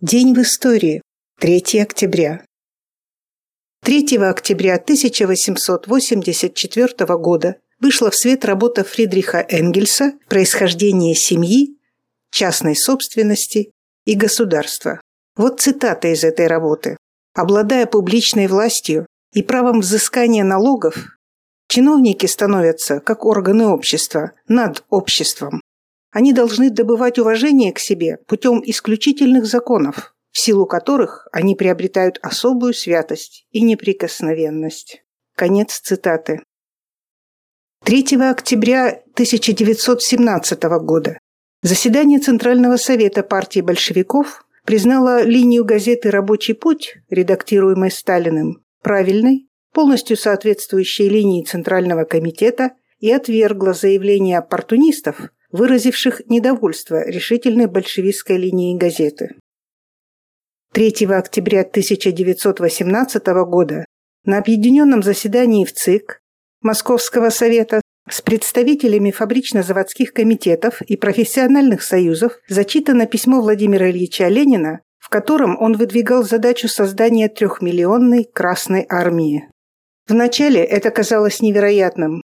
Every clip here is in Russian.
День в истории. 3 октября. 3 октября 1884 года вышла в свет работа Фридриха Энгельса «Происхождение семьи, частной собственности и государства». Вот цитата из этой работы. «Обладая публичной властью и правом взыскания налогов, чиновники становятся, как органы общества, над обществом, они должны добывать уважение к себе путем исключительных законов, в силу которых они приобретают особую святость и неприкосновенность. Конец цитаты. 3 октября 1917 года заседание Центрального совета партии большевиков признало линию газеты «Рабочий путь», редактируемой Сталиным, правильной, полностью соответствующей линии Центрального комитета и отвергло заявление оппортунистов, выразивших недовольство решительной большевистской линией газеты. 3 октября 1918 года на объединенном заседании в ЦИК Московского совета с представителями фабрично-заводских комитетов и профессиональных союзов зачитано письмо Владимира Ильича Ленина, в котором он выдвигал задачу создания трехмиллионной Красной армии. Вначале это казалось невероятным,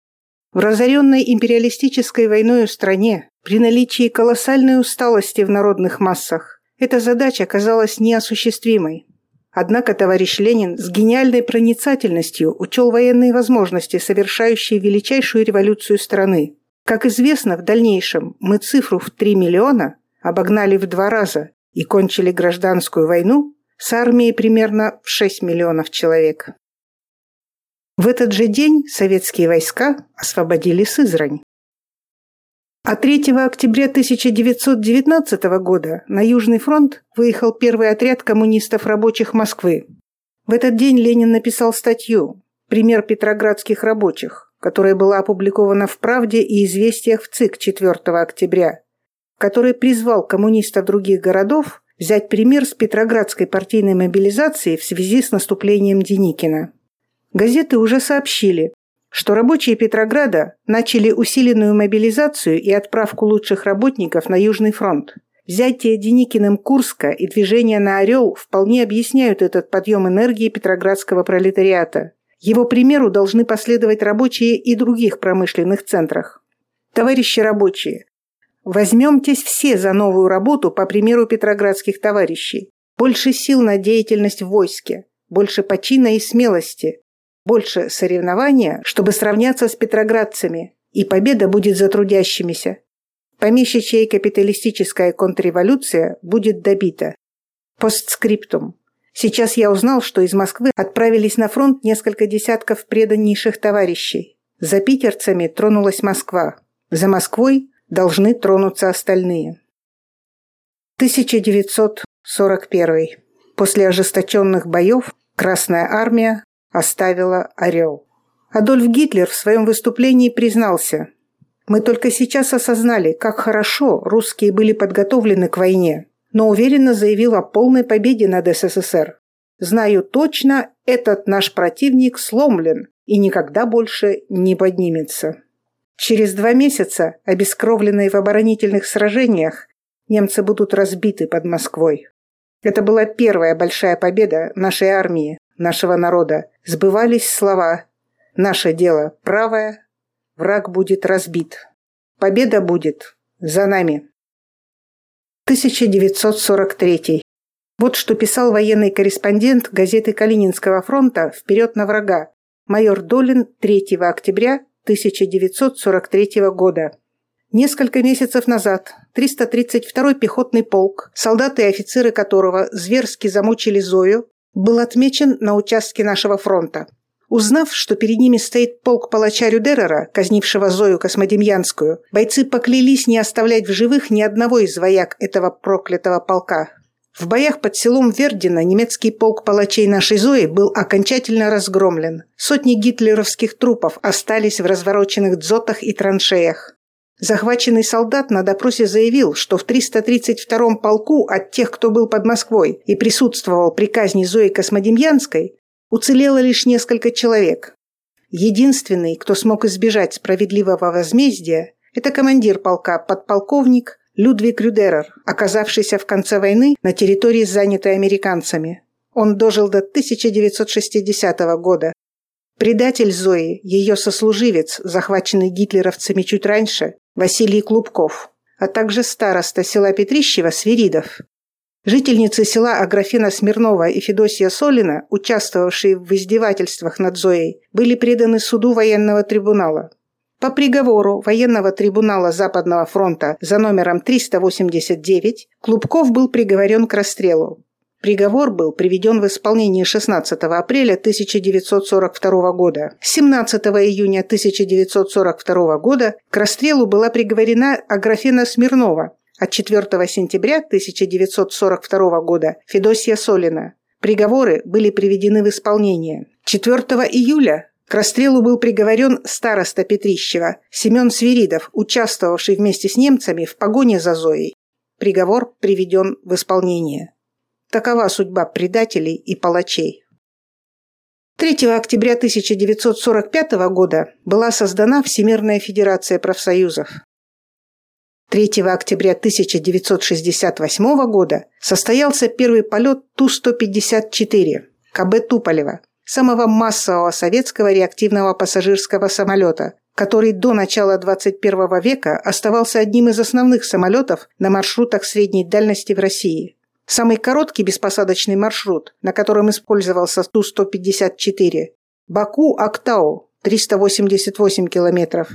в разоренной империалистической войной стране, при наличии колоссальной усталости в народных массах, эта задача казалась неосуществимой. Однако товарищ Ленин с гениальной проницательностью учел военные возможности, совершающие величайшую революцию страны. Как известно, в дальнейшем мы цифру в 3 миллиона обогнали в два раза и кончили гражданскую войну с армией примерно в 6 миллионов человек. В этот же день советские войска освободили Сызрань. А 3 октября 1919 года на Южный фронт выехал первый отряд коммунистов рабочих Москвы. В этот день Ленин написал статью «Пример петроградских рабочих», которая была опубликована в «Правде» и «Известиях» в ЦИК 4 октября, который призвал коммунистов других городов взять пример с петроградской партийной мобилизации в связи с наступлением Деникина. Газеты уже сообщили, что рабочие Петрограда начали усиленную мобилизацию и отправку лучших работников на Южный фронт. Взятие Деникиным Курска и движение на Орел вполне объясняют этот подъем энергии петроградского пролетариата. Его примеру должны последовать рабочие и других промышленных центрах. Товарищи рабочие, возьмемтесь все за новую работу по примеру петроградских товарищей. Больше сил на деятельность в войске, больше почина и смелости, больше соревнования, чтобы сравняться с петроградцами, и победа будет за трудящимися. Помещичья и капиталистическая контрреволюция будет добита. Постскриптум. Сейчас я узнал, что из Москвы отправились на фронт несколько десятков преданнейших товарищей. За питерцами тронулась Москва. За Москвой должны тронуться остальные. 1941. После ожесточенных боев Красная Армия оставила «Орел». Адольф Гитлер в своем выступлении признался, «Мы только сейчас осознали, как хорошо русские были подготовлены к войне, но уверенно заявил о полной победе над СССР. Знаю точно, этот наш противник сломлен и никогда больше не поднимется». Через два месяца, обескровленные в оборонительных сражениях, немцы будут разбиты под Москвой. Это была первая большая победа нашей армии, нашего народа, сбывались слова «Наше дело правое, враг будет разбит, победа будет за нами». 1943. Вот что писал военный корреспондент газеты Калининского фронта «Вперед на врага» майор Долин 3 октября 1943 года. Несколько месяцев назад 332-й пехотный полк, солдаты и офицеры которого зверски замучили Зою, был отмечен на участке нашего фронта. Узнав, что перед ними стоит полк палача Рюдерера, казнившего Зою Космодемьянскую, бойцы поклялись не оставлять в живых ни одного из вояк этого проклятого полка. В боях под селом Вердина немецкий полк палачей нашей Зои был окончательно разгромлен. Сотни гитлеровских трупов остались в развороченных дзотах и траншеях. Захваченный солдат на допросе заявил, что в 332-м полку от тех, кто был под Москвой и присутствовал при казни Зои Космодемьянской, уцелело лишь несколько человек. Единственный, кто смог избежать справедливого возмездия, это командир полка, подполковник Людвиг Рюдерер, оказавшийся в конце войны на территории, занятой американцами. Он дожил до 1960 года. Предатель Зои, ее сослуживец, захваченный гитлеровцами чуть раньше, Василий Клубков, а также староста села Петрищева Свиридов. Жительницы села Аграфена Смирнова и Федосия Солина, участвовавшие в издевательствах над Зоей, были преданы суду военного трибунала. По приговору военного трибунала Западного фронта за номером 389 Клубков был приговорен к расстрелу. Приговор был приведен в исполнение 16 апреля 1942 года. 17 июня 1942 года к расстрелу была приговорена Аграфена Смирнова, а 4 сентября 1942 года Федосия Солина. Приговоры были приведены в исполнение. 4 июля к расстрелу был приговорен староста Петрищева Семен Свиридов, участвовавший вместе с немцами в погоне за Зоей. Приговор приведен в исполнение. Такова судьба предателей и палачей. 3 октября 1945 года была создана Всемирная Федерация профсоюзов. 3 октября 1968 года состоялся первый полет Ту-154 КБ Туполева, самого массового советского реактивного пассажирского самолета, который до начала 21 века оставался одним из основных самолетов на маршрутах средней дальности в России – Самый короткий беспосадочный маршрут, на котором использовался Ту-154 – Баку-Актау – 388 километров,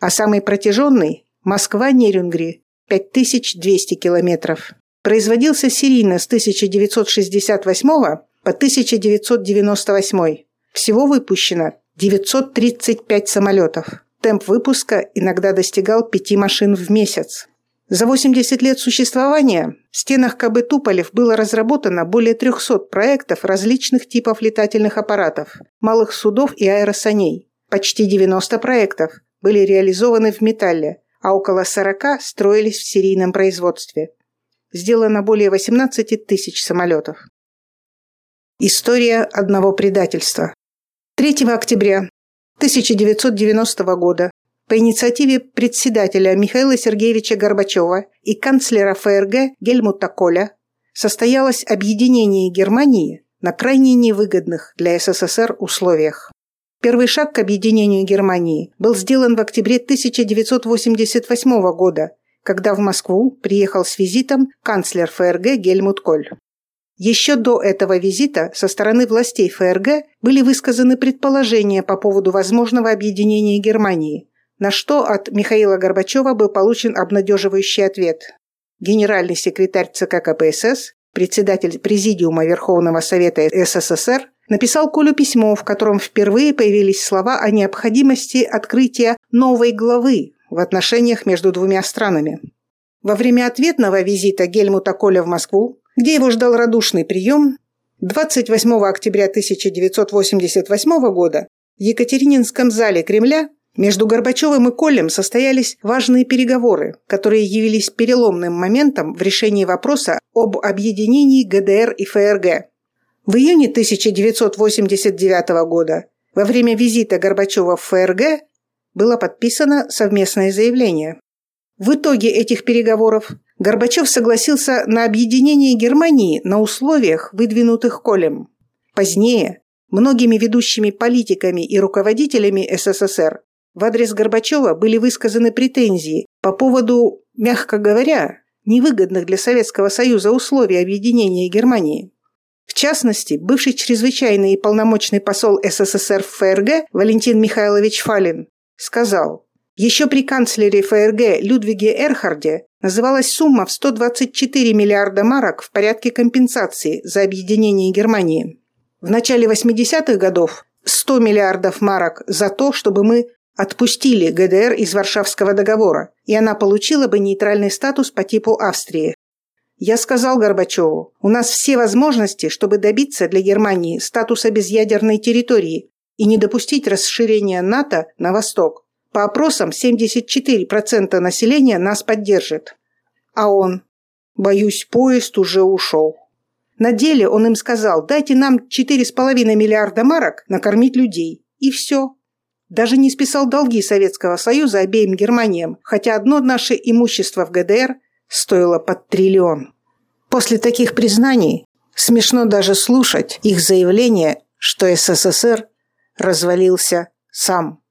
а самый протяженный – Москва-Нерюнгри – 5200 километров. Производился серийно с 1968 по 1998. Всего выпущено 935 самолетов. Темп выпуска иногда достигал 5 машин в месяц. За 80 лет существования в стенах КБ Туполев было разработано более 300 проектов различных типов летательных аппаратов, малых судов и аэросаней. Почти 90 проектов были реализованы в металле, а около 40 строились в серийном производстве. Сделано более 18 тысяч самолетов. История одного предательства. 3 октября 1990 года по инициативе председателя Михаила Сергеевича Горбачева и канцлера ФРГ Гельмута Коля состоялось объединение Германии на крайне невыгодных для СССР условиях. Первый шаг к объединению Германии был сделан в октябре 1988 года, когда в Москву приехал с визитом канцлер ФРГ Гельмут Коль. Еще до этого визита со стороны властей ФРГ были высказаны предположения по поводу возможного объединения Германии, на что от Михаила Горбачева был получен обнадеживающий ответ. Генеральный секретарь ЦК КПСС, председатель Президиума Верховного Совета СССР, написал Колю письмо, в котором впервые появились слова о необходимости открытия новой главы в отношениях между двумя странами. Во время ответного визита Гельмута Коля в Москву, где его ждал радушный прием, 28 октября 1988 года в Екатерининском зале Кремля между Горбачевым и Колем состоялись важные переговоры, которые явились переломным моментом в решении вопроса об объединении ГДР и ФРГ. В июне 1989 года во время визита Горбачева в ФРГ было подписано совместное заявление. В итоге этих переговоров Горбачев согласился на объединение Германии на условиях, выдвинутых Колем. Позднее многими ведущими политиками и руководителями СССР в адрес Горбачева были высказаны претензии по поводу, мягко говоря, невыгодных для Советского Союза условий объединения Германии. В частности, бывший чрезвычайный и полномочный посол СССР в ФРГ Валентин Михайлович Фалин сказал, еще при канцлере ФРГ Людвиге Эрхарде называлась сумма в 124 миллиарда марок в порядке компенсации за объединение Германии. В начале 80-х годов 100 миллиардов марок за то, чтобы мы отпустили ГДР из Варшавского договора, и она получила бы нейтральный статус по типу Австрии. Я сказал Горбачеву, у нас все возможности, чтобы добиться для Германии статуса безъядерной территории и не допустить расширения НАТО на восток. По опросам 74% населения нас поддержит. А он? Боюсь, поезд уже ушел. На деле он им сказал, дайте нам 4,5 миллиарда марок накормить людей. И все даже не списал долги Советского Союза обеим Германиям, хотя одно наше имущество в ГДР стоила под триллион. После таких признаний смешно даже слушать их заявление, что СССР развалился сам.